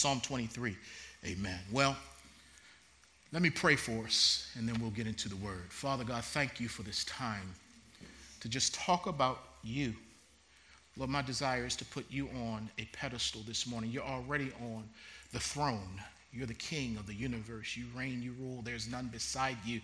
Psalm 23. Amen. Well, let me pray for us and then we'll get into the word. Father God, thank you for this time to just talk about you. Lord, my desire is to put you on a pedestal this morning. You're already on the throne. You're the king of the universe. You reign, you rule. There's none beside you.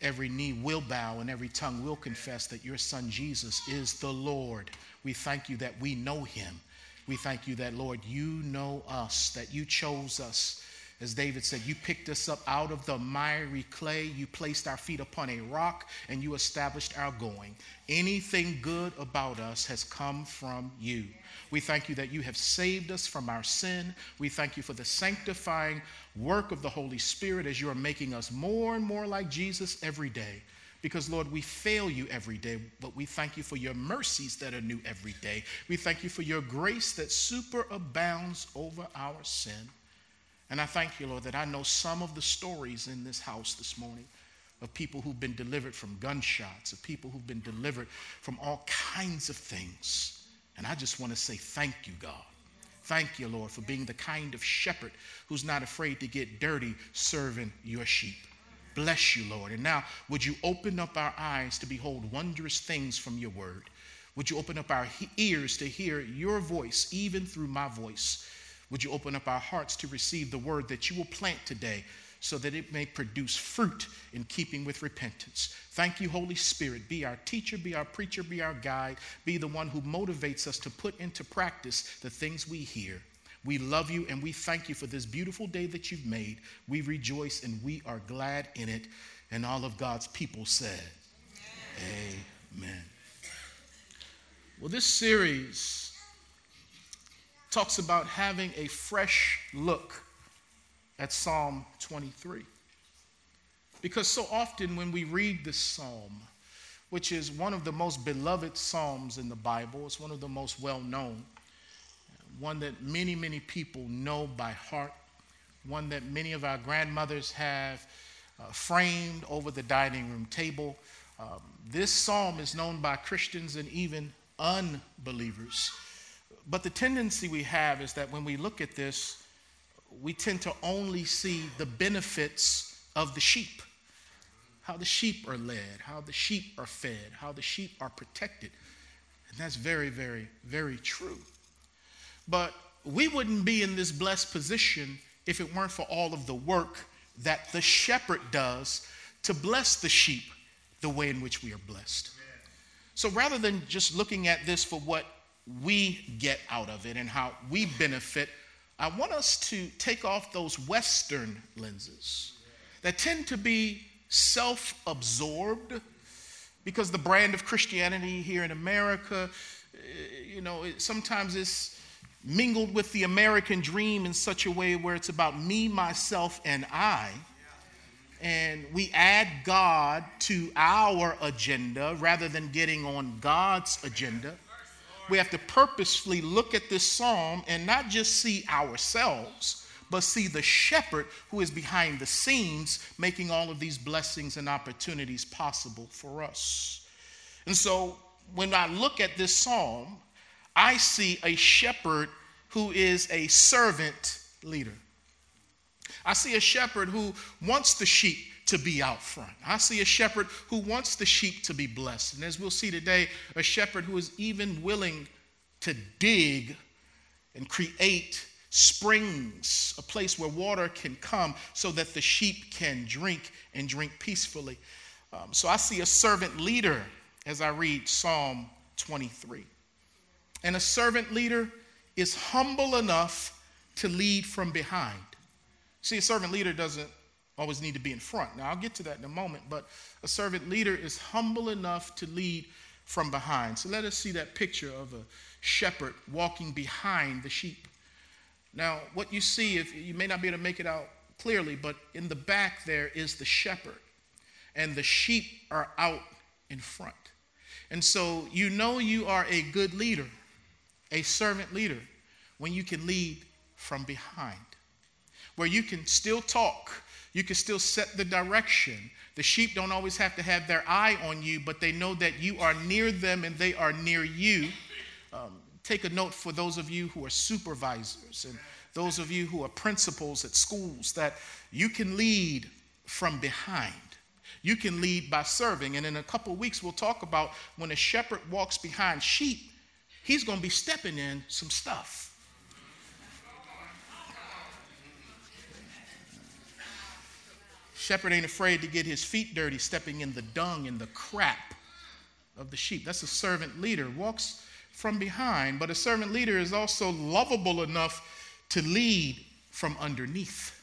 Every knee will bow and every tongue will confess that your son Jesus is the Lord. We thank you that we know him. We thank you that, Lord, you know us, that you chose us as David said, you picked us up out of the miry clay, you placed our feet upon a rock, and you established our going. Anything good about us has come from you. We thank you that you have saved us from our sin. We thank you for the sanctifying work of the Holy Spirit as you are making us more and more like Jesus every day. Because, Lord, we fail you every day, but we thank you for your mercies that are new every day. We thank you for your grace that superabounds over our sin. And I thank you, Lord, that I know some of the stories in this house this morning of people who've been delivered from gunshots, of people who've been delivered from all kinds of things. And I just want to say thank you, God. Thank you, Lord, for being the kind of shepherd who's not afraid to get dirty serving your sheep. Bless you, Lord. And now, would you open up our eyes to behold wondrous things from your word? Would you open up our ears to hear your voice, even through my voice? Would you open up our hearts to receive the word that you will plant today so that it may produce fruit in keeping with repentance? Thank you, Holy Spirit. Be our teacher, be our preacher, be our guide, be the one who motivates us to put into practice the things we hear. We love you and we thank you for this beautiful day that you've made. We rejoice and we are glad in it. And all of God's people said, Amen. Amen. Well, this series talks about having a fresh look at Psalm 23. Because so often when we read this psalm, which is one of the most beloved psalms in the Bible, it's one of the most well known, one that many, many people know by heart, one that many of our grandmothers have uh, framed over the dining room table. Um, this psalm is known by Christians and even unbelievers. But the tendency we have is that when we look at this, we tend to only see the benefits of the sheep how the sheep are led, how the sheep are fed, how the sheep are protected. And that's very, very, very true. But we wouldn't be in this blessed position if it weren't for all of the work that the shepherd does to bless the sheep the way in which we are blessed. So rather than just looking at this for what we get out of it and how we benefit, I want us to take off those Western lenses that tend to be self absorbed because the brand of Christianity here in America, eh, you know, sometimes it's mingled with the American dream in such a way where it's about me, myself, and I. And we add God to our agenda rather than getting on God's agenda we have to purposefully look at this psalm and not just see ourselves, but see the shepherd who is behind the scenes making all of these blessings and opportunities possible for us. And so when I look at this psalm, I see a shepherd who is a servant leader. I see a shepherd who wants the sheep to be out front. I see a shepherd who wants the sheep to be blessed. And as we'll see today, a shepherd who is even willing to dig and create springs, a place where water can come so that the sheep can drink and drink peacefully. Um, so I see a servant leader as I read Psalm 23. And a servant leader is humble enough to lead from behind. See, a servant leader doesn't always need to be in front. Now, I'll get to that in a moment, but a servant leader is humble enough to lead from behind. So let us see that picture of a shepherd walking behind the sheep. Now, what you see, if you may not be able to make it out clearly, but in the back there is the shepherd, and the sheep are out in front. And so you know you are a good leader, a servant leader, when you can lead from behind, where you can still talk you can still set the direction. The sheep don't always have to have their eye on you, but they know that you are near them and they are near you. Um, take a note for those of you who are supervisors and those of you who are principals at schools that you can lead from behind. You can lead by serving. And in a couple weeks, we'll talk about when a shepherd walks behind sheep, he's going to be stepping in some stuff. Shepherd ain't afraid to get his feet dirty, stepping in the dung and the crap of the sheep. That's a servant leader. Walks from behind, but a servant leader is also lovable enough to lead from underneath.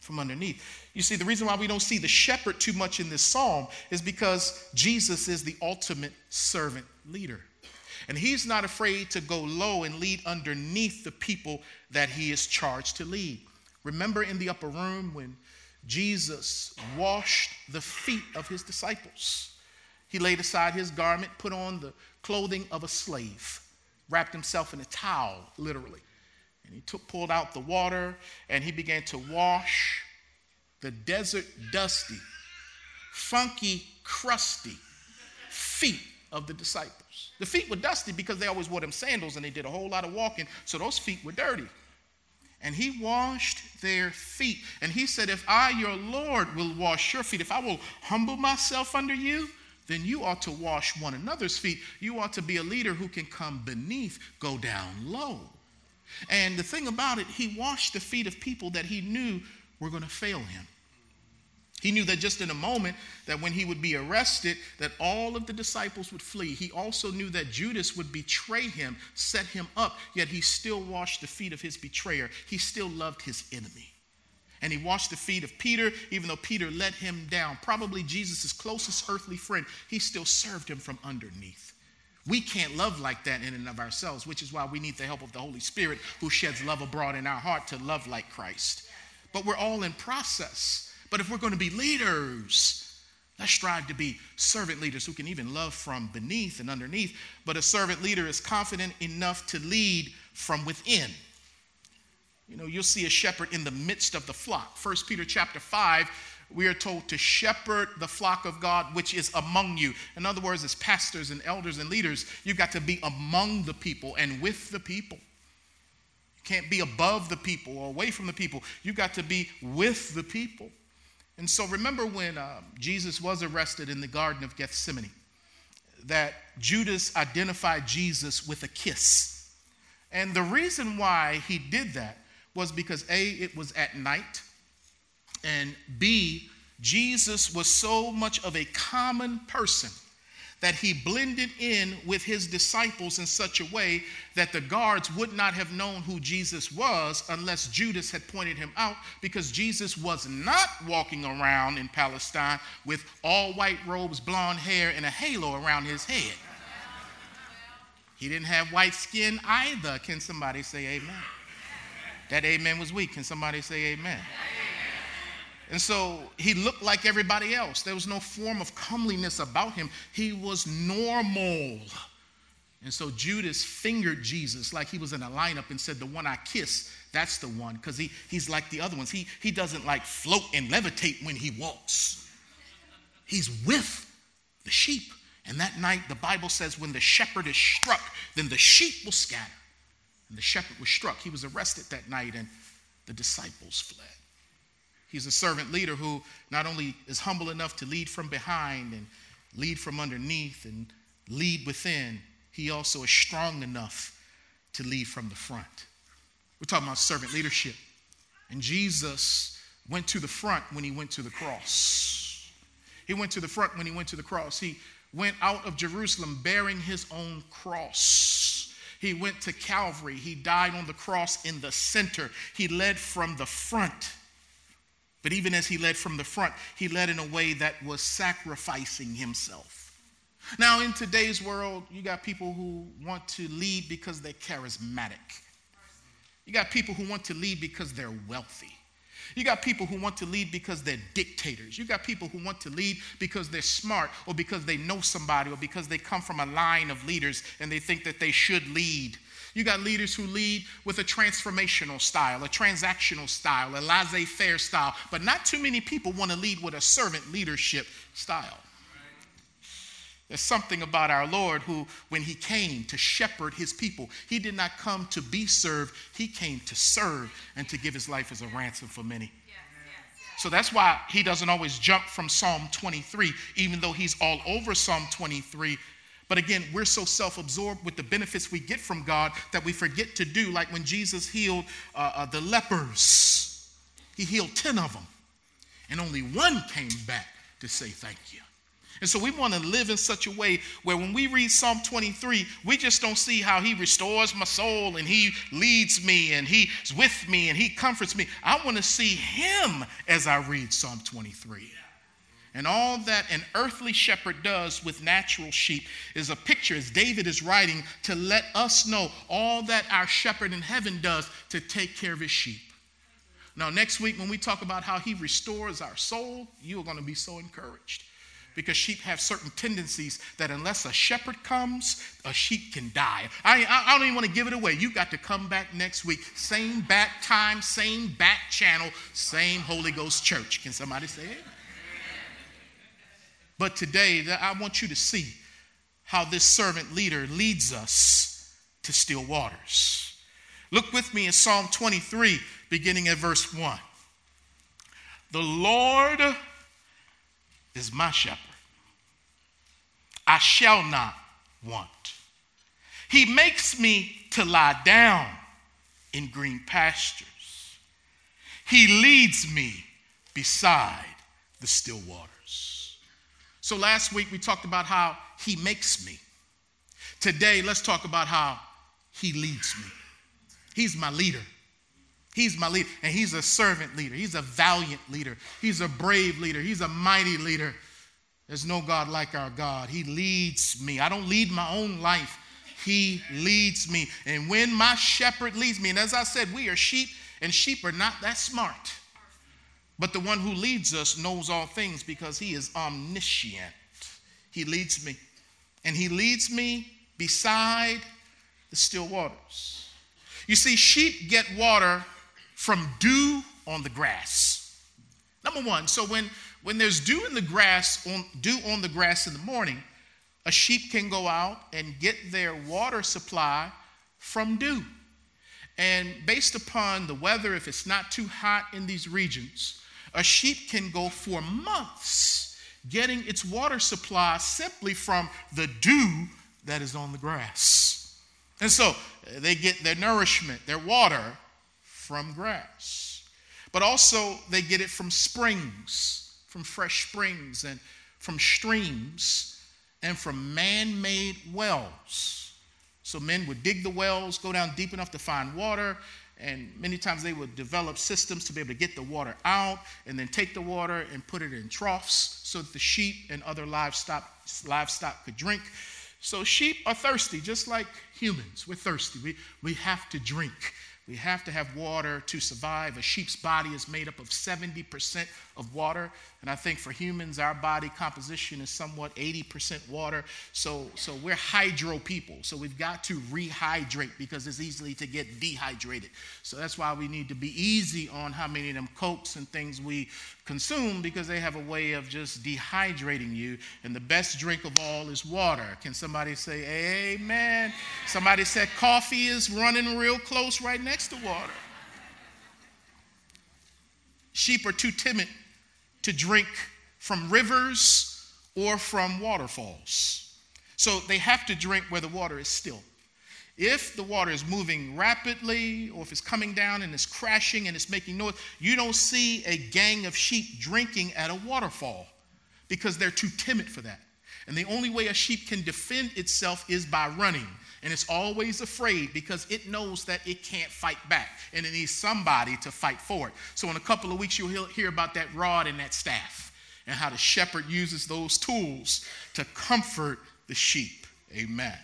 From underneath. You see, the reason why we don't see the shepherd too much in this psalm is because Jesus is the ultimate servant leader. And he's not afraid to go low and lead underneath the people that he is charged to lead. Remember in the upper room when Jesus washed the feet of his disciples? He laid aside his garment, put on the clothing of a slave, wrapped himself in a towel, literally. And he took, pulled out the water and he began to wash the desert dusty, funky, crusty feet of the disciples. The feet were dusty because they always wore them sandals and they did a whole lot of walking, so those feet were dirty. And he washed their feet. And he said, If I, your Lord, will wash your feet, if I will humble myself under you, then you ought to wash one another's feet. You ought to be a leader who can come beneath, go down low. And the thing about it, he washed the feet of people that he knew were going to fail him. He knew that just in a moment that when he would be arrested that all of the disciples would flee. He also knew that Judas would betray him, set him up, yet he still washed the feet of his betrayer. He still loved his enemy and he washed the feet of Peter, even though Peter let him down. Probably Jesus' closest earthly friend, he still served him from underneath. We can't love like that in and of ourselves, which is why we need the help of the Holy Spirit who sheds love abroad in our heart to love like Christ. But we're all in process. But if we're going to be leaders, let's strive to be servant leaders who can even love from beneath and underneath. But a servant leader is confident enough to lead from within. You know, you'll see a shepherd in the midst of the flock. First Peter chapter 5, we are told to shepherd the flock of God which is among you. In other words, as pastors and elders and leaders, you've got to be among the people and with the people. You can't be above the people or away from the people. You've got to be with the people. And so remember when uh, Jesus was arrested in the Garden of Gethsemane, that Judas identified Jesus with a kiss. And the reason why he did that was because A, it was at night, and B, Jesus was so much of a common person that he blended in with his disciples in such a way that the guards would not have known who Jesus was unless Judas had pointed him out, because Jesus was not walking around in Palestine with all white robes, blonde hair, and a halo around his head. He didn't have white skin either. Can somebody say amen? That amen was weak. Can somebody say amen? And so he looked like everybody else. There was no form of comeliness about him. He was normal. And so Judas fingered Jesus like he was in a lineup and said, The one I kiss, that's the one. Because he, he's like the other ones. He, he doesn't like float and levitate when he walks, he's with the sheep. And that night, the Bible says, when the shepherd is struck, then the sheep will scatter. And the shepherd was struck. He was arrested that night, and the disciples fled. He's a servant leader who not only is humble enough to lead from behind and lead from underneath and lead within, he also is strong enough to lead from the front. We're talking about servant leadership. And Jesus went to the front when he went to the cross. He went to the front when he went to the cross. He went out of Jerusalem bearing his own cross. He went to Calvary. He died on the cross in the center. He led from the front. But even as he led from the front, he led in a way that was sacrificing himself. Now, in today's world, you got people who want to lead because they're charismatic. You got people who want to lead because they're wealthy. You got people who want to lead because they're dictators. You got people who want to lead because they're smart or because they know somebody or because they come from a line of leaders and they think that they should lead. You got leaders who lead with a transformational style, a transactional style, a laissez faire style, but not too many people want to lead with a servant leadership style. There's something about our Lord who, when he came to shepherd his people, he did not come to be served, he came to serve and to give his life as a ransom for many. So that's why he doesn't always jump from Psalm 23, even though he's all over Psalm 23. But again, we're so self absorbed with the benefits we get from God that we forget to do, like when Jesus healed uh, uh, the lepers, he healed 10 of them, and only one came back to say thank you. And so we want to live in such a way where when we read Psalm 23, we just don't see how he restores my soul and he leads me and he's with me and he comforts me. I want to see him as I read Psalm 23. And all that an earthly shepherd does with natural sheep is a picture, as David is writing, to let us know all that our shepherd in heaven does to take care of his sheep. Now, next week, when we talk about how he restores our soul, you are going to be so encouraged because sheep have certain tendencies that unless a shepherd comes, a sheep can die. I, I, don't even want to give it away. You got to come back next week. Same back time, same back channel, same Holy Ghost church. Can somebody say it? But today, I want you to see how this servant leader leads us to still waters. Look with me in Psalm 23, beginning at verse 1. The Lord is my shepherd. I shall not want. He makes me to lie down in green pastures. He leads me beside the still waters. So last week we talked about how he makes me. Today, let's talk about how he leads me. He's my leader. He's my leader, and he's a servant leader. He's a valiant leader. He's a brave leader. He's a mighty leader. There's no God like our God. He leads me. I don't lead my own life. He leads me. And when my shepherd leads me, and as I said, we are sheep, and sheep are not that smart. But the one who leads us knows all things because he is omniscient. He leads me. And he leads me beside the still waters. You see, sheep get water from dew on the grass. Number one, so when, when there's dew in the grass, on, dew on the grass in the morning, a sheep can go out and get their water supply from dew. And based upon the weather, if it's not too hot in these regions, a sheep can go for months getting its water supply simply from the dew that is on the grass. And so eh, they get their nourishment, their water from grass. But also, they get it from springs, from fresh springs, and from streams, and from man made wells. So, men would dig the wells, go down deep enough to find water, and many times they would develop systems to be able to get the water out and then take the water and put it in troughs so that the sheep and other livestock, livestock could drink. So, sheep are thirsty, just like humans. We're thirsty. We, we have to drink. We have to have water to survive. A sheep's body is made up of 70% of water. And I think for humans, our body composition is somewhat 80% water. So, so we're hydro people. So we've got to rehydrate because it's easily to get dehydrated. So that's why we need to be easy on how many of them cokes and things we consume because they have a way of just dehydrating you. And the best drink of all is water. Can somebody say amen? Somebody said coffee is running real close right next to water. Sheep are too timid to drink from rivers or from waterfalls. So they have to drink where the water is still. If the water is moving rapidly or if it's coming down and it's crashing and it's making noise, you don't see a gang of sheep drinking at a waterfall because they're too timid for that. And the only way a sheep can defend itself is by running. And it's always afraid because it knows that it can't fight back and it needs somebody to fight for it. So, in a couple of weeks, you'll hear about that rod and that staff and how the shepherd uses those tools to comfort the sheep. Amen.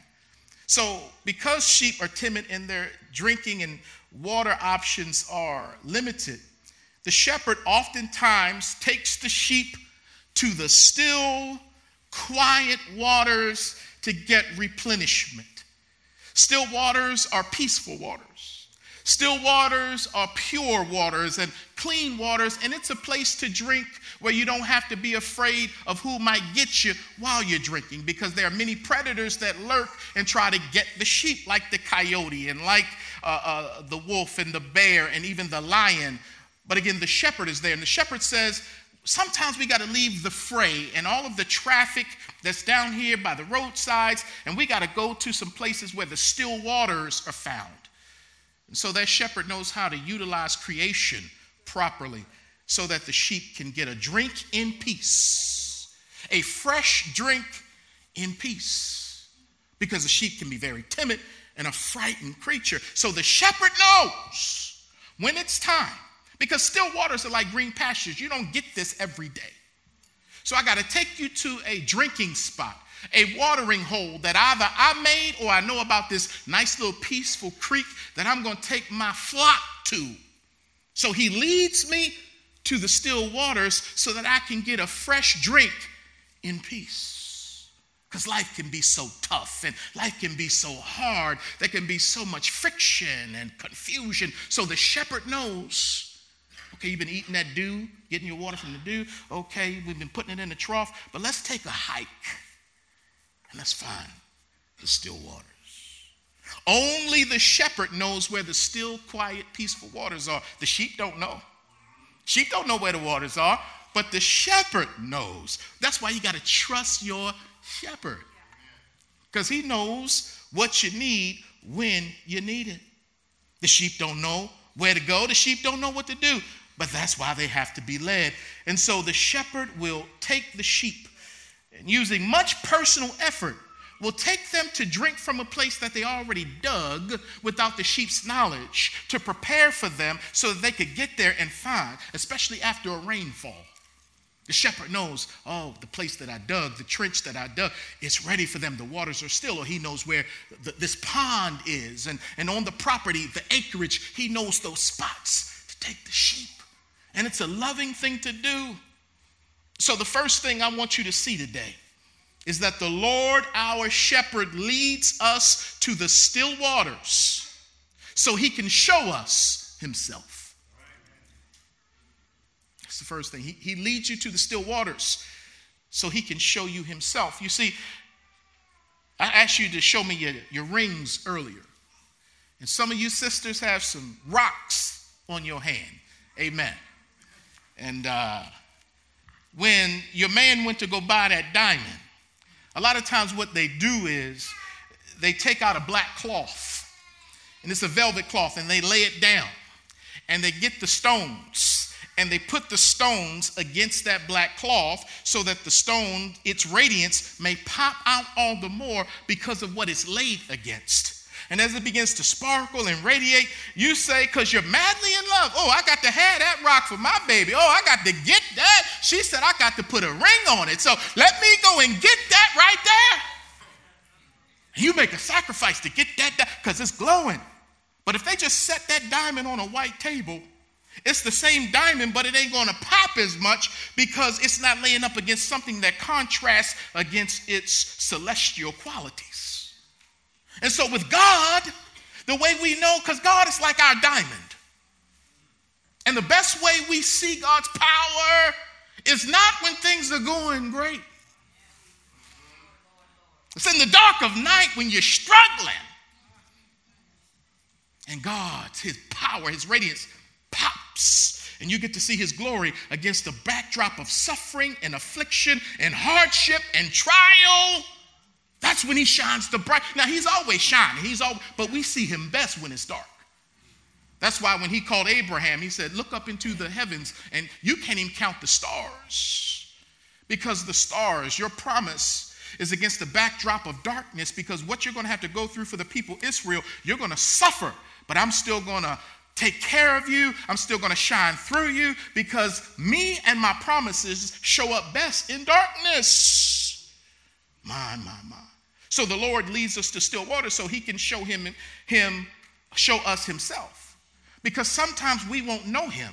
So, because sheep are timid and their drinking and water options are limited, the shepherd oftentimes takes the sheep to the still, quiet waters to get replenishment. Still waters are peaceful waters. Still waters are pure waters and clean waters, and it's a place to drink where you don't have to be afraid of who might get you while you're drinking because there are many predators that lurk and try to get the sheep, like the coyote and like uh, uh, the wolf and the bear and even the lion. But again, the shepherd is there, and the shepherd says, sometimes we got to leave the fray and all of the traffic that's down here by the roadsides, and we got to go to some places where the still waters are found. And so that shepherd knows how to utilize creation properly so that the sheep can get a drink in peace, a fresh drink in peace, because the sheep can be very timid and a frightened creature. So the shepherd knows when it's time because still waters are like green pastures. You don't get this every day. So I got to take you to a drinking spot, a watering hole that either I made or I know about this nice little peaceful creek that I'm going to take my flock to. So he leads me to the still waters so that I can get a fresh drink in peace. Because life can be so tough and life can be so hard. There can be so much friction and confusion. So the shepherd knows Okay, you've been eating that dew, getting your water from the dew. Okay, we've been putting it in the trough, but let's take a hike and let's find the still waters. Only the shepherd knows where the still, quiet, peaceful waters are. The sheep don't know. Sheep don't know where the waters are, but the shepherd knows. That's why you got to trust your shepherd because he knows what you need when you need it. The sheep don't know where to go, the sheep don't know what to do. But that's why they have to be led. And so the shepherd will take the sheep and using much personal effort will take them to drink from a place that they already dug without the sheep's knowledge to prepare for them so that they could get there and find, especially after a rainfall. The shepherd knows, oh, the place that I dug, the trench that I dug, it's ready for them. The waters are still, or he knows where the, this pond is. And, and on the property, the acreage, he knows those spots to take the sheep. And it's a loving thing to do. So, the first thing I want you to see today is that the Lord, our shepherd, leads us to the still waters so he can show us himself. That's the first thing. He, he leads you to the still waters so he can show you himself. You see, I asked you to show me your, your rings earlier. And some of you sisters have some rocks on your hand. Amen. And uh, when your man went to go buy that diamond, a lot of times what they do is they take out a black cloth, and it's a velvet cloth, and they lay it down, and they get the stones, and they put the stones against that black cloth so that the stone, its radiance, may pop out all the more because of what it's laid against. And as it begins to sparkle and radiate, you say, because you're madly in love, oh, I got to have that rock for my baby. Oh, I got to get that. She said, I got to put a ring on it. So let me go and get that right there. You make a sacrifice to get that because it's glowing. But if they just set that diamond on a white table, it's the same diamond, but it ain't going to pop as much because it's not laying up against something that contrasts against its celestial qualities. And so with God, the way we know, because God is like our diamond. And the best way we see God's power is not when things are going great. It's in the dark of night when you're struggling. And God's, His power, His radiance pops. And you get to see His glory against the backdrop of suffering and affliction and hardship and trial. That's when he shines the bright. Now he's always shining. He's all, but we see him best when it's dark. That's why when he called Abraham, he said, "Look up into the heavens, and you can't even count the stars, because the stars, your promise." Is against the backdrop of darkness because what you're going to have to go through for the people Israel, you're going to suffer, but I'm still going to take care of you. I'm still going to shine through you because me and my promises show up best in darkness. My, my, my. So the Lord leads us to still water so he can show him, him show us himself. Because sometimes we won't know him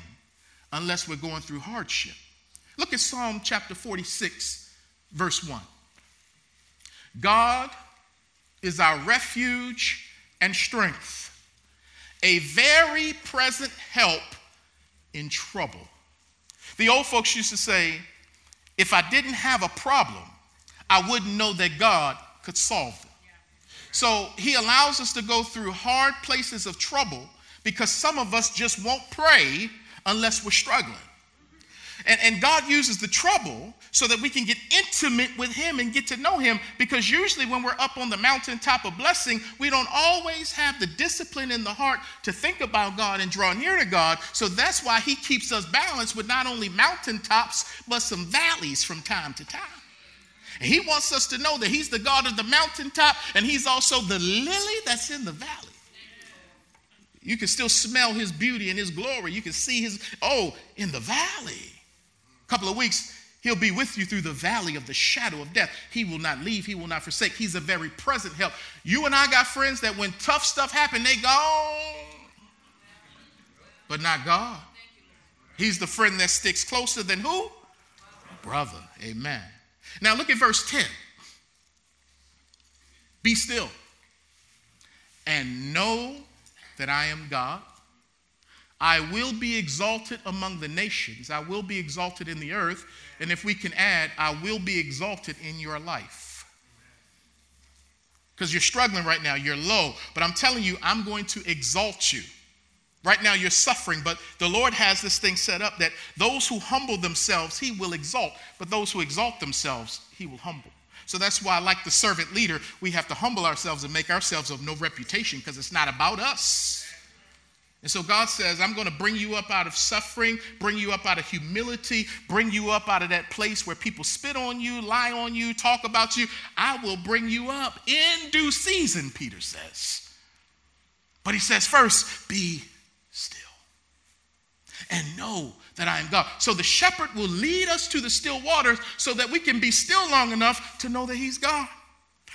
unless we're going through hardship. Look at Psalm chapter 46, verse 1. God is our refuge and strength, a very present help in trouble. The old folks used to say, if I didn't have a problem, I wouldn't know that God could solve it. So he allows us to go through hard places of trouble because some of us just won't pray unless we're struggling. And, and God uses the trouble so that we can get intimate with Him and get to know Him because usually when we're up on the mountaintop of blessing, we don't always have the discipline in the heart to think about God and draw near to God. So that's why He keeps us balanced with not only mountaintops, but some valleys from time to time. And He wants us to know that He's the God of the mountaintop and He's also the lily that's in the valley. You can still smell His beauty and His glory. You can see His, oh, in the valley A couple of weeks, he'll be with you through the valley of the shadow of death. He will not leave, he will not forsake. He's a very present help. You and I got friends that when tough stuff happen, they go, but not God. He's the friend that sticks closer than who? Brother. Amen. Now look at verse 10. Be still and know that I am God. I will be exalted among the nations. I will be exalted in the earth. And if we can add, I will be exalted in your life. Because you're struggling right now, you're low. But I'm telling you, I'm going to exalt you. Right now, you're suffering, but the Lord has this thing set up that those who humble themselves, He will exalt. But those who exalt themselves, He will humble. So that's why, like the servant leader, we have to humble ourselves and make ourselves of no reputation because it's not about us. And so God says, I'm going to bring you up out of suffering, bring you up out of humility, bring you up out of that place where people spit on you, lie on you, talk about you. I will bring you up in due season, Peter says. But he says, first, be still and know that I am God. So the shepherd will lead us to the still waters so that we can be still long enough to know that he's God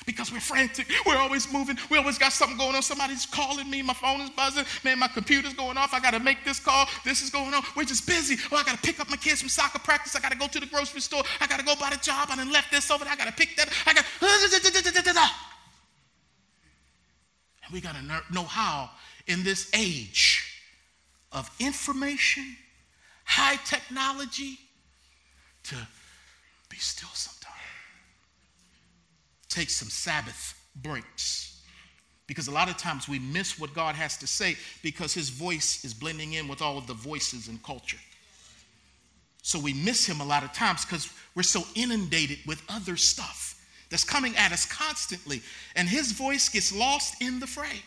because we're frantic. We're always moving. We always got something going on. Somebody's calling me. My phone is buzzing. Man, my computer's going off. I got to make this call. This is going on. We're just busy. Oh, I got to pick up my kids from soccer practice. I got to go to the grocery store. I got to go buy the job. I done left this over there. I got to pick that. I gotta. And we got to know how in this age of information, high technology, to be still sometimes take some Sabbath breaks. Because a lot of times we miss what God has to say because his voice is blending in with all of the voices in culture. So we miss him a lot of times because we're so inundated with other stuff that's coming at us constantly. And his voice gets lost in the fray.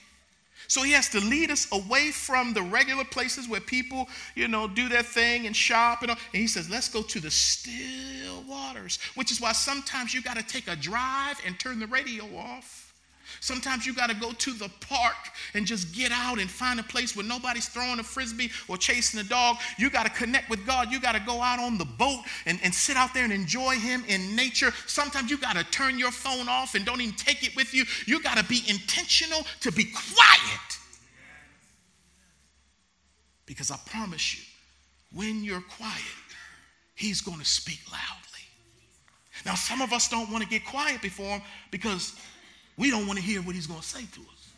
So he has to lead us away from the regular places where people, you know, do their thing and shop and all. And he says, let's go to the still waters, which is why sometimes you got to take a drive and turn the radio off Sometimes you got to go to the park and just get out and find a place where nobody's throwing a frisbee or chasing a dog. You got to connect with God. You got to go out on the boat and, and sit out there and enjoy Him in nature. Sometimes you got to turn your phone off and don't even take it with you. You got to be intentional to be quiet. Because I promise you, when you're quiet, He's going to speak loudly. Now, some of us don't want to get quiet before Him because we don't want to hear what he's going to say to us.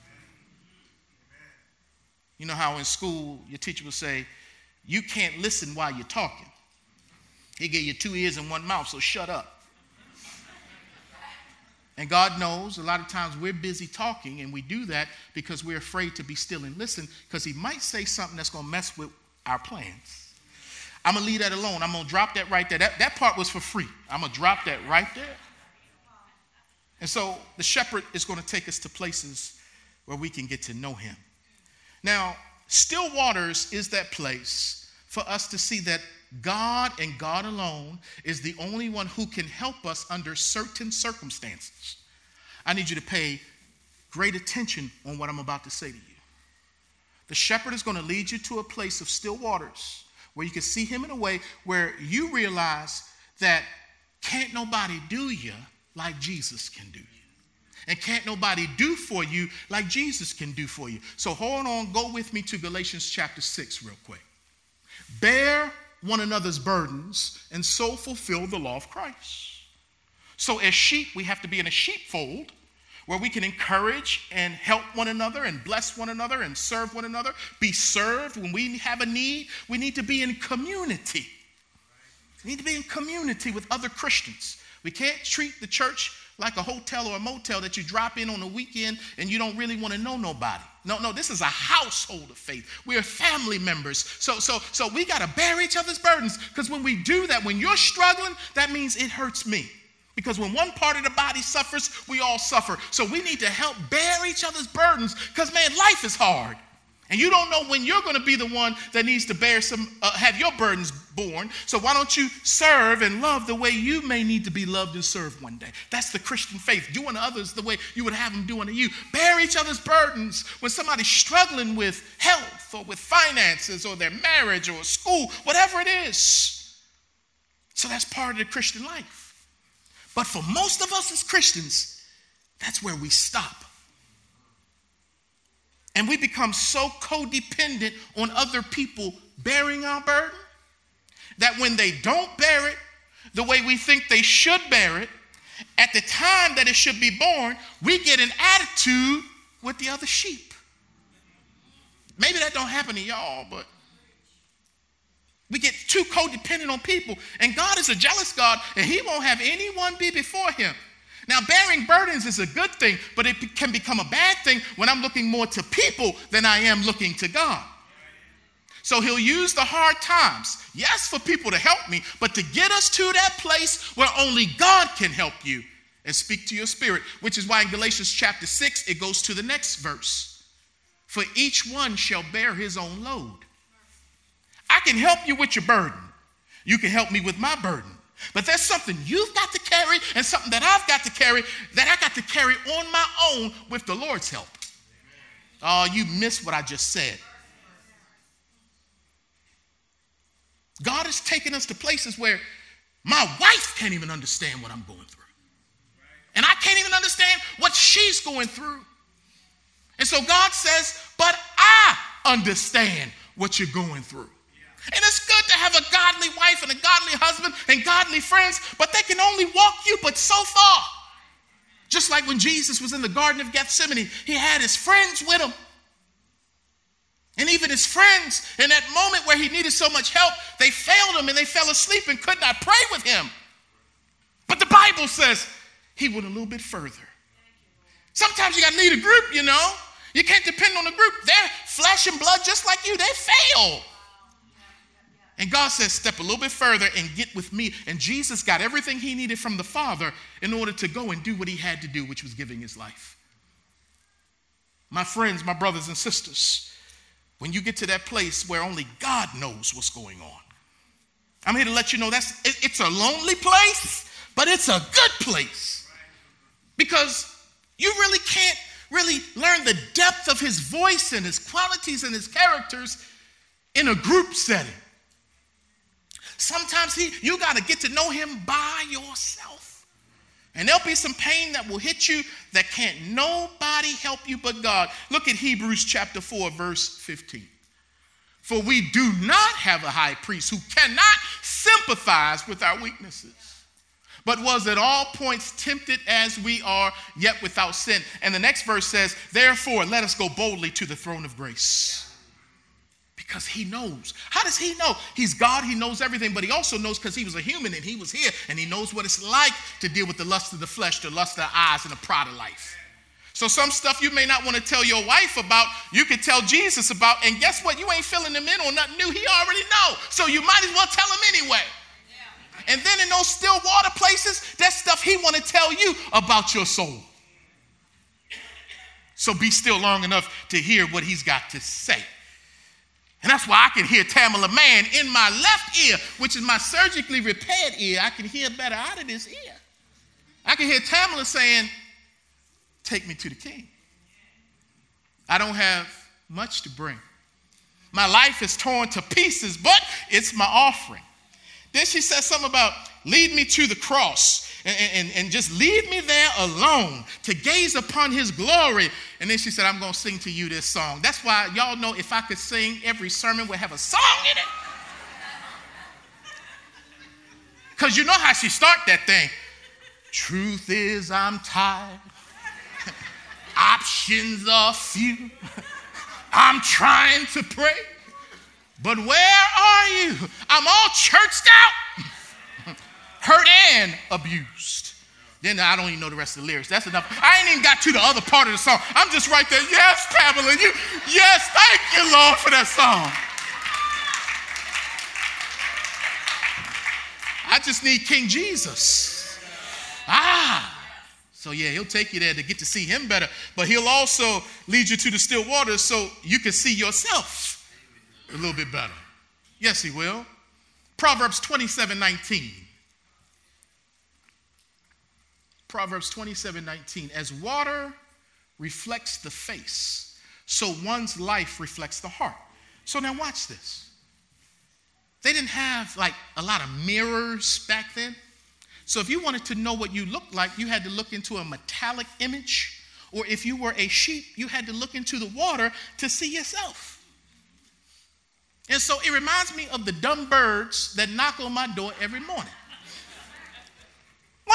You know how in school your teacher will say, You can't listen while you're talking. He gave you two ears and one mouth, so shut up. And God knows a lot of times we're busy talking, and we do that because we're afraid to be still and listen because He might say something that's going to mess with our plans. I'm going to leave that alone. I'm going to drop that right there. That, that part was for free. I'm going to drop that right there. And so the shepherd is going to take us to places where we can get to know him. Now, still waters is that place for us to see that God and God alone is the only one who can help us under certain circumstances. I need you to pay great attention on what I'm about to say to you. The shepherd is going to lead you to a place of still waters where you can see him in a way where you realize that can't nobody do you like Jesus can do you. And can't nobody do for you like Jesus can do for you. So hold on, go with me to Galatians chapter 6 real quick. Bear one another's burdens and so fulfill the law of Christ. So as sheep, we have to be in a sheepfold where we can encourage and help one another and bless one another and serve one another, be served when we have a need. We need to be in community. We need to be in community with other Christians. We can't treat the church like a hotel or a motel that you drop in on a weekend and you don't really want to know nobody. No, no, this is a household of faith. We are family members. So, so, so we got to bear each other's burdens because when we do that, when you're struggling, that means it hurts me. Because when one part of the body suffers, we all suffer. So we need to help bear each other's burdens because, man, life is hard. And you don't know when you're going to be the one that needs to bear some, uh, have your burdens borne. So why don't you serve and love the way you may need to be loved and served one day? That's the Christian faith. Doing to others the way you would have them doing to you. Bear each other's burdens when somebody's struggling with health or with finances or their marriage or school, whatever it is. So that's part of the Christian life. But for most of us as Christians, that's where we stop. And we become so codependent on other people bearing our burden that when they don't bear it the way we think they should bear it, at the time that it should be born, we get an attitude with the other sheep. Maybe that don't happen to y'all, but we get too codependent on people. And God is a jealous God, and He won't have anyone be before Him. Now, bearing burdens is a good thing, but it can become a bad thing when I'm looking more to people than I am looking to God. So he'll use the hard times, yes, for people to help me, but to get us to that place where only God can help you and speak to your spirit, which is why in Galatians chapter 6, it goes to the next verse. For each one shall bear his own load. I can help you with your burden. You can help me with my burden. But there's something you've got to carry and something that I've got to carry that I got to carry on my own with the Lord's help. Oh, you missed what I just said. God has taken us to places where my wife can't even understand what I'm going through. And I can't even understand what she's going through. And so God says, But I understand what you're going through. And it's good to have a godly wife and a godly husband and godly friends, but they can only walk you but so far. Just like when Jesus was in the Garden of Gethsemane, he had his friends with him. And even his friends, in that moment where he needed so much help, they failed him and they fell asleep and could not pray with him. But the Bible says he went a little bit further. Sometimes you got to need a group, you know. You can't depend on a group. They're flesh and blood just like you, they fail. And God says, step a little bit further and get with me. And Jesus got everything he needed from the Father in order to go and do what he had to do, which was giving his life. My friends, my brothers and sisters, when you get to that place where only God knows what's going on, I'm here to let you know that's it, it's a lonely place, but it's a good place. Because you really can't really learn the depth of his voice and his qualities and his characters in a group setting. Sometimes he, you got to get to know him by yourself. And there'll be some pain that will hit you that can't nobody help you but God. Look at Hebrews chapter 4, verse 15. For we do not have a high priest who cannot sympathize with our weaknesses, but was at all points tempted as we are, yet without sin. And the next verse says, Therefore, let us go boldly to the throne of grace because he knows. How does he know? He's God, he knows everything, but he also knows because he was a human and he was here and he knows what it's like to deal with the lust of the flesh, the lust of the eyes, and the pride of life. So, some stuff you may not want to tell your wife about, you could tell Jesus about, and guess what? You ain't filling him in on nothing new. He already know. So, you might as well tell him anyway. And then in those still water places, that stuff he want to tell you about your soul. So be still long enough to hear what he's got to say. And that's why I can hear Tamela Mann in my left ear, which is my surgically repaired ear. I can hear better out of this ear. I can hear Tamela saying, Take me to the king. I don't have much to bring. My life is torn to pieces, but it's my offering. Then she says something about lead me to the cross and, and, and just leave me there alone to gaze upon his glory. And then she said, I'm going to sing to you this song. That's why y'all know if I could sing, every sermon would have a song in it. Because you know how she start that thing. Truth is, I'm tired. options are few. I'm trying to pray, but where are you? I'm all churched out, hurt and abused. Then I don't even know the rest of the lyrics. That's enough. I ain't even got to the other part of the song. I'm just right there. Yes, Pamela, you. Yes, thank you, Lord, for that song. I just need King Jesus. Ah. So, yeah, he'll take you there to get to see him better, but he'll also lead you to the still waters so you can see yourself a little bit better. Yes, he will. Proverbs 27 19. Proverbs 27 19. As water reflects the face, so one's life reflects the heart. So now watch this. They didn't have like a lot of mirrors back then. So if you wanted to know what you looked like, you had to look into a metallic image. Or if you were a sheep, you had to look into the water to see yourself. And so it reminds me of the dumb birds that knock on my door every morning.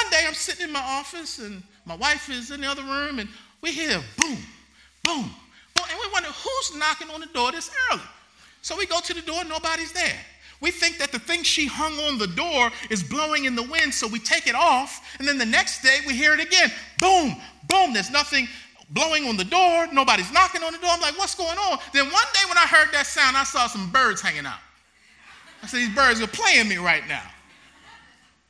One day I'm sitting in my office and my wife is in the other room and we hear boom, boom, boom. And we wonder who's knocking on the door this early. So we go to the door, nobody's there. We think that the thing she hung on the door is blowing in the wind, so we take it off, and then the next day we hear it again. Boom, boom, there's nothing blowing on the door, nobody's knocking on the door. I'm like, what's going on? Then one day when I heard that sound, I saw some birds hanging out. I said, these birds are playing me right now.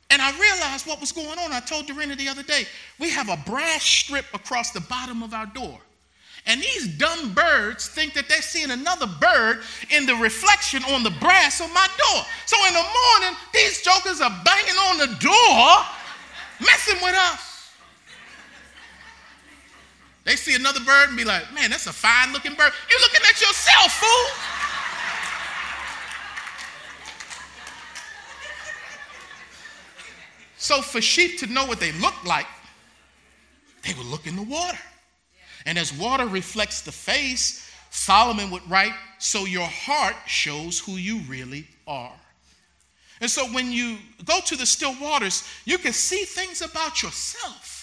And I realized what was going on. I told Dorena the other day, we have a brass strip across the bottom of our door. And these dumb birds think that they're seeing another bird in the reflection on the brass on my door. So in the morning, these jokers are banging on the door, messing with us. They see another bird and be like, man, that's a fine looking bird. You're looking at yourself, fool. So for sheep to know what they look like, they would look in the water. And as water reflects the face, Solomon would write, so your heart shows who you really are. And so when you go to the still waters, you can see things about yourself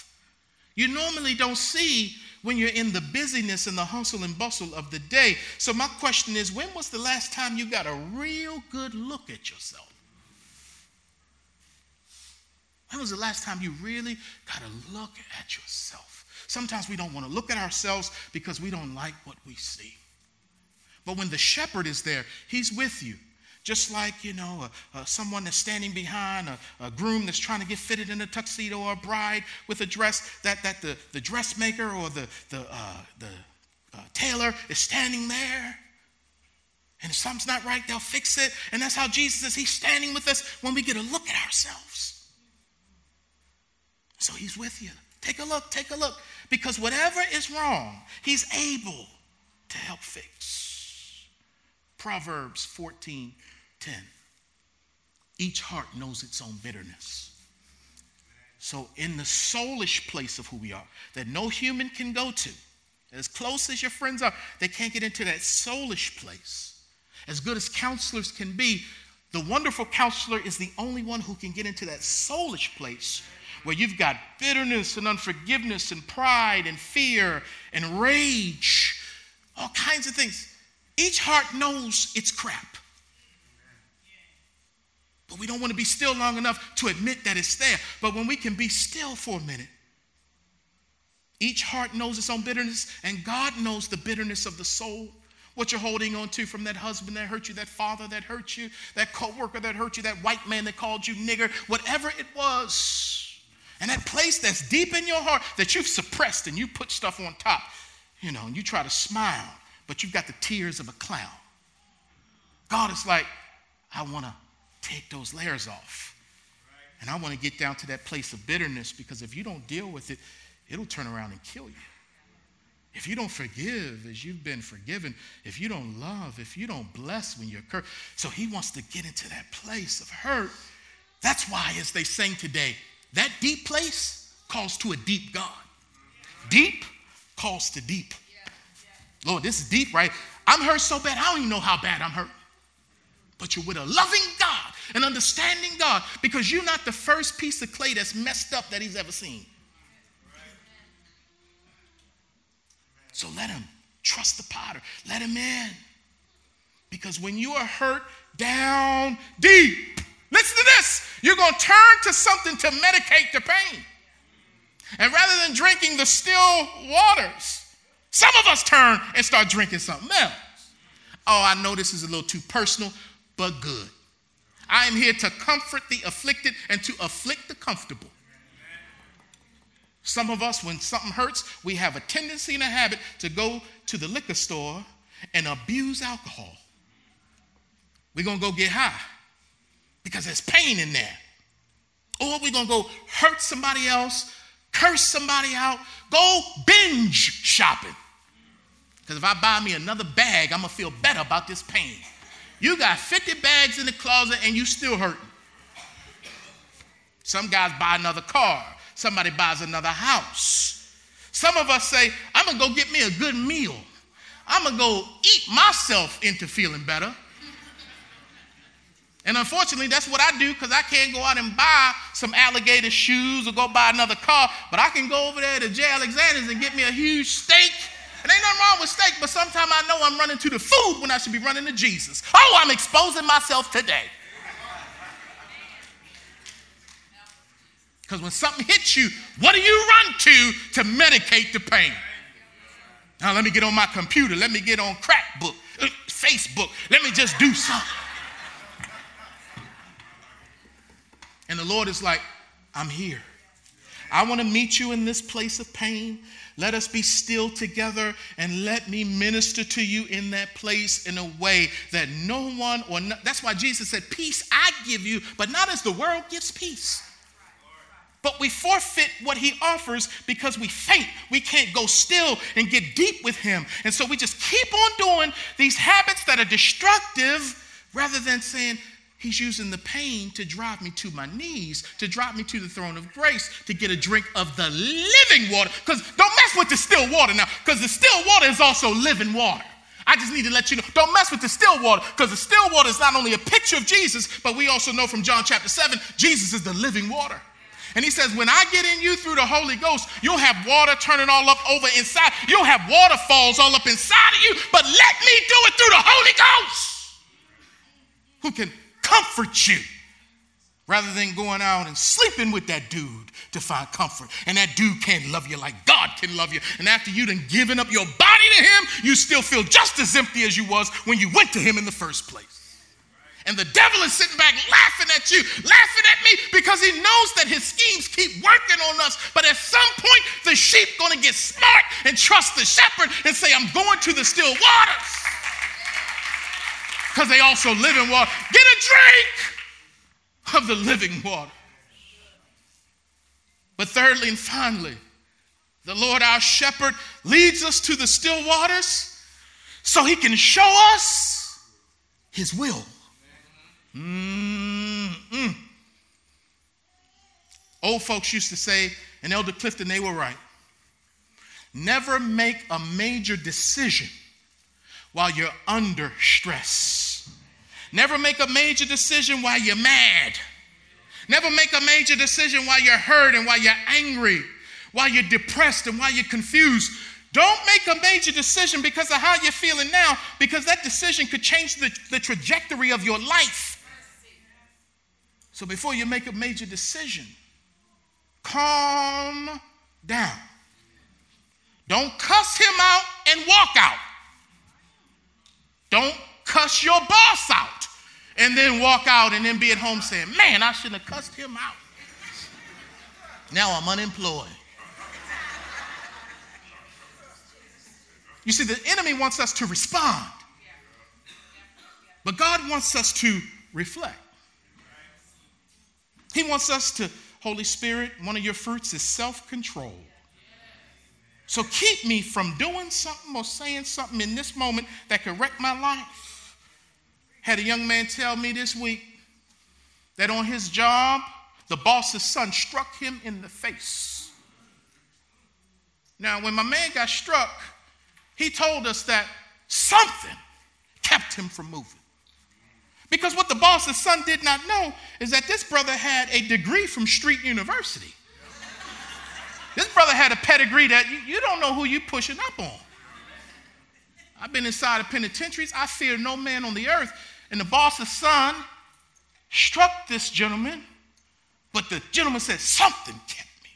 you normally don't see when you're in the busyness and the hustle and bustle of the day. So, my question is when was the last time you got a real good look at yourself? When was the last time you really got a look at yourself? Sometimes we don't want to look at ourselves because we don't like what we see. But when the shepherd is there, he's with you. Just like, you know, someone that's standing behind a, a, groom that's trying to get fitted in a tuxedo or a bride with a dress, that, that the, the dressmaker or the, the, uh, the uh, tailor is standing there. And if something's not right, they'll fix it. And that's how Jesus is. He's standing with us when we get a look at ourselves. So he's with you. Take a look, take a look. Because whatever is wrong, he's able to help fix. Proverbs 14 10. Each heart knows its own bitterness. So, in the soulish place of who we are, that no human can go to, as close as your friends are, they can't get into that soulish place. As good as counselors can be, the wonderful counselor is the only one who can get into that soulish place where you've got bitterness and unforgiveness and pride and fear and rage, all kinds of things. Each heart knows it's crap. But we don't want to be still long enough to admit that it's there. But when we can be still for a minute, each heart knows its own bitterness, and God knows the bitterness of the soul. What you're holding on to from that husband that hurt you, that father that hurt you, that coworker that hurt you, that white man that called you nigger, whatever it was. And that place that's deep in your heart that you've suppressed and you put stuff on top, you know, and you try to smile, but you've got the tears of a clown. God is like, I want to take those layers off. And I want to get down to that place of bitterness because if you don't deal with it, it'll turn around and kill you. If you don't forgive as you've been forgiven, if you don't love, if you don't bless when you're cursed. So he wants to get into that place of hurt. That's why, as they sing today, that deep place calls to a deep God. Deep calls to deep. Lord, this is deep, right? I'm hurt so bad, I don't even know how bad I'm hurt. But you're with a loving God, an understanding God, because you're not the first piece of clay that's messed up that He's ever seen. So let him trust the potter, let him in. Because when you are hurt down deep, listen to this, you're going to turn to something to medicate the pain. And rather than drinking the still waters, some of us turn and start drinking something else. Oh, I know this is a little too personal, but good. I am here to comfort the afflicted and to afflict the comfortable. Some of us, when something hurts, we have a tendency and a habit to go to the liquor store and abuse alcohol. We're going to go get high because there's pain in there. Or we're going to go hurt somebody else, curse somebody out, go binge shopping. Because if I buy me another bag, I'm going to feel better about this pain. You got 50 bags in the closet and you still hurting. Some guys buy another car. Somebody buys another house. Some of us say, I'm going to go get me a good meal. I'm going to go eat myself into feeling better. And unfortunately, that's what I do because I can't go out and buy some alligator shoes or go buy another car, but I can go over there to J. Alexander's and get me a huge steak. And ain't nothing wrong with steak, but sometimes I know I'm running to the food when I should be running to Jesus. Oh, I'm exposing myself today. Because when something hits you, what do you run to to medicate the pain? Now, let me get on my computer. Let me get on Crackbook, uh, Facebook. Let me just do something. And the Lord is like, I'm here. I want to meet you in this place of pain. Let us be still together and let me minister to you in that place in a way that no one or no, that's why Jesus said, Peace I give you, but not as the world gives peace. But we forfeit what he offers because we faint. We can't go still and get deep with him. And so we just keep on doing these habits that are destructive rather than saying, He's using the pain to drive me to my knees, to drive me to the throne of grace, to get a drink of the living water. Because don't mess with the still water now, because the still water is also living water. I just need to let you know don't mess with the still water, because the still water is not only a picture of Jesus, but we also know from John chapter 7, Jesus is the living water. And he says, When I get in you through the Holy Ghost, you'll have water turning all up over inside. You'll have waterfalls all up inside of you, but let me do it through the Holy Ghost. Who can comfort you rather than going out and sleeping with that dude to find comfort. And that dude can't love you like God can love you. And after you done given up your body to him, you still feel just as empty as you was when you went to him in the first place. And the devil is sitting back laughing at you, laughing at me because he knows that his schemes keep working on us. But at some point, the sheep to get smart and trust the shepherd and say, I'm going to the still waters because they also live in water. Get a drink of the living water. But thirdly and finally, the Lord our shepherd leads us to the still waters so he can show us his will. Mm-mm. Old folks used to say, and Elder Clifton, they were right. Never make a major decision while you're under stress. Never make a major decision while you're mad. Never make a major decision while you're hurt and while you're angry, while you're depressed and while you're confused. Don't make a major decision because of how you're feeling now, because that decision could change the, the trajectory of your life. So before you make a major decision, calm down. Don't cuss him out and walk out. Don't cuss your boss out and then walk out and then be at home saying, Man, I shouldn't have cussed him out. Now I'm unemployed. You see, the enemy wants us to respond, but God wants us to reflect. He wants us to, Holy Spirit, one of your fruits is self control. So keep me from doing something or saying something in this moment that could wreck my life. Had a young man tell me this week that on his job, the boss's son struck him in the face. Now, when my man got struck, he told us that something kept him from moving. Because what the boss's son did not know is that this brother had a degree from Street University. This brother had a pedigree that you, you don't know who you pushing up on. I've been inside of penitentiaries. I fear no man on the earth. And the boss's son struck this gentleman, but the gentleman said, Something kept me.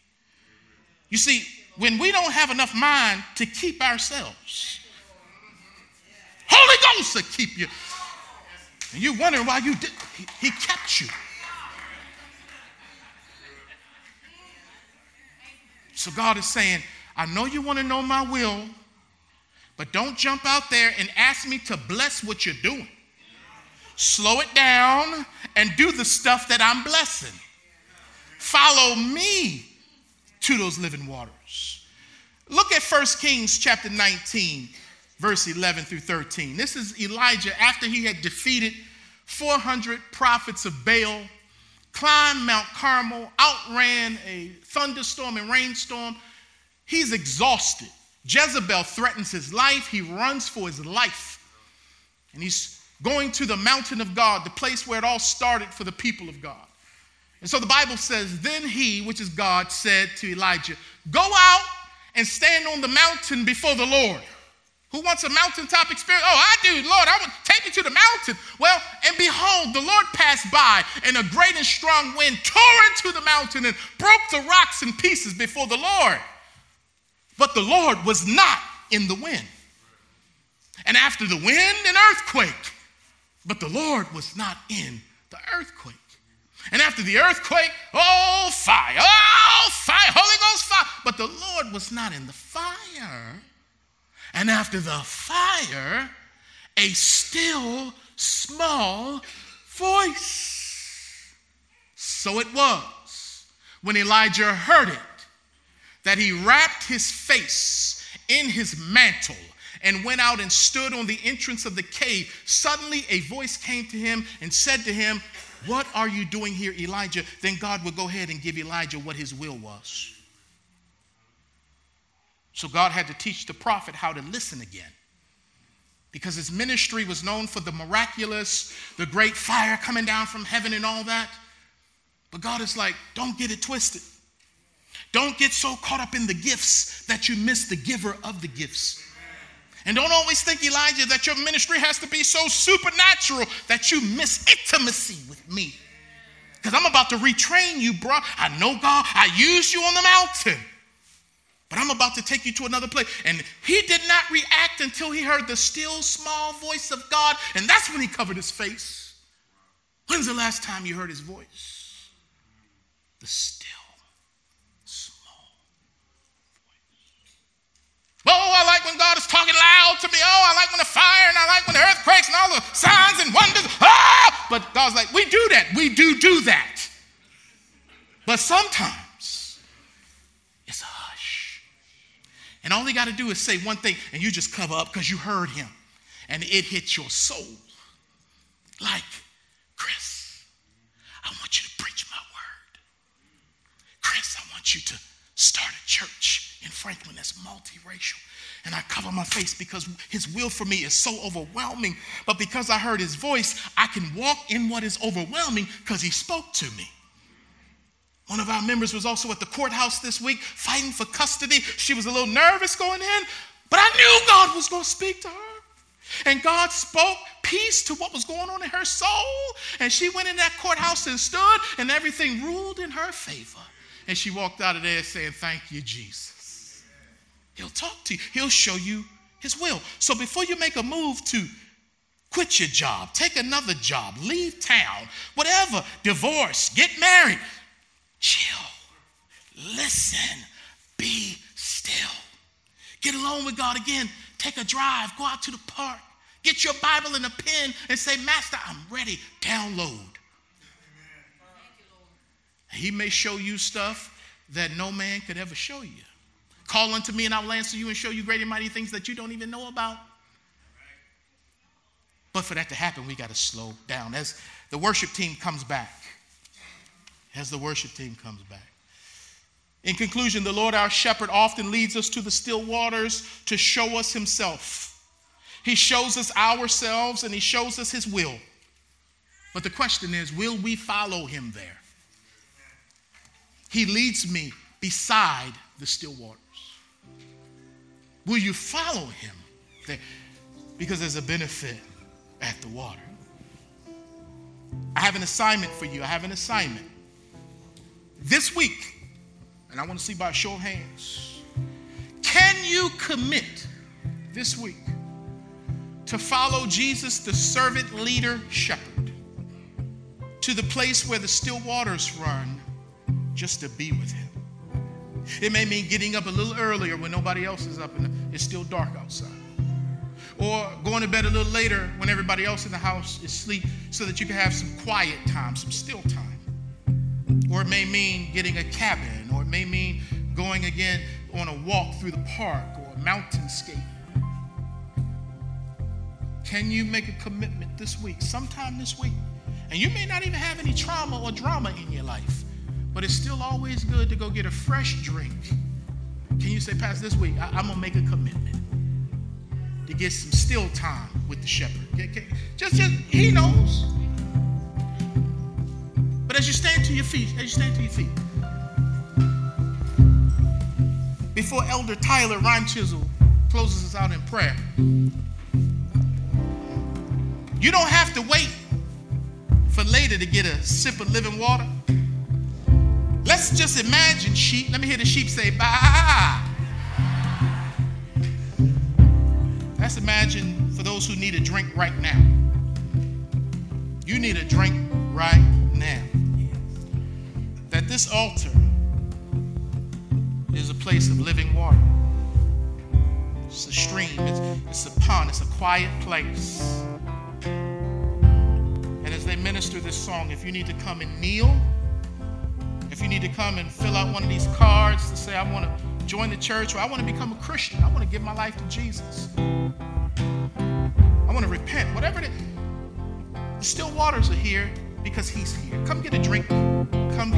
You see, when we don't have enough mind to keep ourselves, Holy Ghost will keep you. And you're wondering why you did, he, he kept you. So God is saying, I know you want to know my will, but don't jump out there and ask me to bless what you're doing. Slow it down and do the stuff that I'm blessing. Follow me to those living waters. Look at 1 Kings chapter 19, verse 11 through 13. This is Elijah after he had defeated 400 prophets of Baal, climbed Mount Carmel, outran a thunderstorm and rainstorm. He's exhausted. Jezebel threatens his life. He runs for his life. And he's going to the mountain of God, the place where it all started for the people of God. And so the Bible says, Then he, which is God, said to Elijah, Go out and stand on the mountain before the Lord. Who wants a mountaintop experience? Oh, I do, Lord. I would take me to the mountain. Well, the Lord passed by, and a great and strong wind tore into the mountain and broke the rocks in pieces before the Lord. But the Lord was not in the wind. And after the wind, an earthquake. But the Lord was not in the earthquake. And after the earthquake, oh, fire, oh, fire, Holy Ghost fire. But the Lord was not in the fire. And after the fire, a still small voice. So it was when Elijah heard it that he wrapped his face in his mantle and went out and stood on the entrance of the cave. Suddenly, a voice came to him and said to him, What are you doing here, Elijah? Then God would go ahead and give Elijah what his will was. So God had to teach the prophet how to listen again. Because his ministry was known for the miraculous, the great fire coming down from heaven and all that. But God is like, don't get it twisted. Don't get so caught up in the gifts that you miss the giver of the gifts. And don't always think, Elijah, that your ministry has to be so supernatural that you miss intimacy with me. Because I'm about to retrain you, bro. I know God, I used you on the mountain. But I'm about to take you to another place. And he did not react until he heard the still small voice of God. And that's when he covered his face. When's the last time you heard his voice? The still small voice. Oh, I like when God is talking loud to me. Oh, I like when the fire and I like when the earthquakes and all the signs and wonders. Ah! But God's like, we do that. We do do that. But sometimes, And all he got to do is say one thing, and you just cover up because you heard him. And it hits your soul. Like, Chris, I want you to preach my word. Chris, I want you to start a church in Franklin that's multiracial. And I cover my face because his will for me is so overwhelming. But because I heard his voice, I can walk in what is overwhelming because he spoke to me. One of our members was also at the courthouse this week fighting for custody. She was a little nervous going in, but I knew God was going to speak to her. And God spoke peace to what was going on in her soul. And she went in that courthouse and stood, and everything ruled in her favor. And she walked out of there saying, Thank you, Jesus. He'll talk to you, He'll show you His will. So before you make a move to quit your job, take another job, leave town, whatever, divorce, get married, chill, listen, be still. Get alone with God again. Take a drive, go out to the park, get your Bible and a pen, and say, Master, I'm ready. Download. He may show you stuff that no man could ever show you. Call unto me, and I will answer you and show you great and mighty things that you don't even know about. But for that to happen, we got to slow down. As the worship team comes back, as the worship team comes back. In conclusion, the Lord our shepherd often leads us to the still waters to show us himself. He shows us ourselves and he shows us his will. But the question is will we follow him there? He leads me beside the still waters. Will you follow him there? because there's a benefit at the water. I have an assignment for you. I have an assignment. This week, and I want to see by show of hands, can you commit this week to follow Jesus, the servant leader shepherd, to the place where the still waters run just to be with him? It may mean getting up a little earlier when nobody else is up and it's still dark outside. Or going to bed a little later when everybody else in the house is asleep so that you can have some quiet time, some still time. Or it may mean getting a cabin, or it may mean going again on a walk through the park or a mountainscape. Can you make a commitment this week, sometime this week? And you may not even have any trauma or drama in your life, but it's still always good to go get a fresh drink. Can you say, Pastor, this week I- am going to make a commitment to get some still time with the shepherd? Just, just, he knows. As you stand to your feet, as you stand to your feet, before Elder Tyler Rhyme Chisel closes us out in prayer, you don't have to wait for later to get a sip of living water. Let's just imagine sheep. Let me hear the sheep say, bye. Let's imagine for those who need a drink right now. You need a drink right now. This altar is a place of living water. It's a stream, it's, it's a pond, it's a quiet place. And as they minister this song, if you need to come and kneel, if you need to come and fill out one of these cards to say, I want to join the church or I want to become a Christian, I want to give my life to Jesus, I want to repent, whatever it is, the still waters are here because He's here. Come get a drink. Come get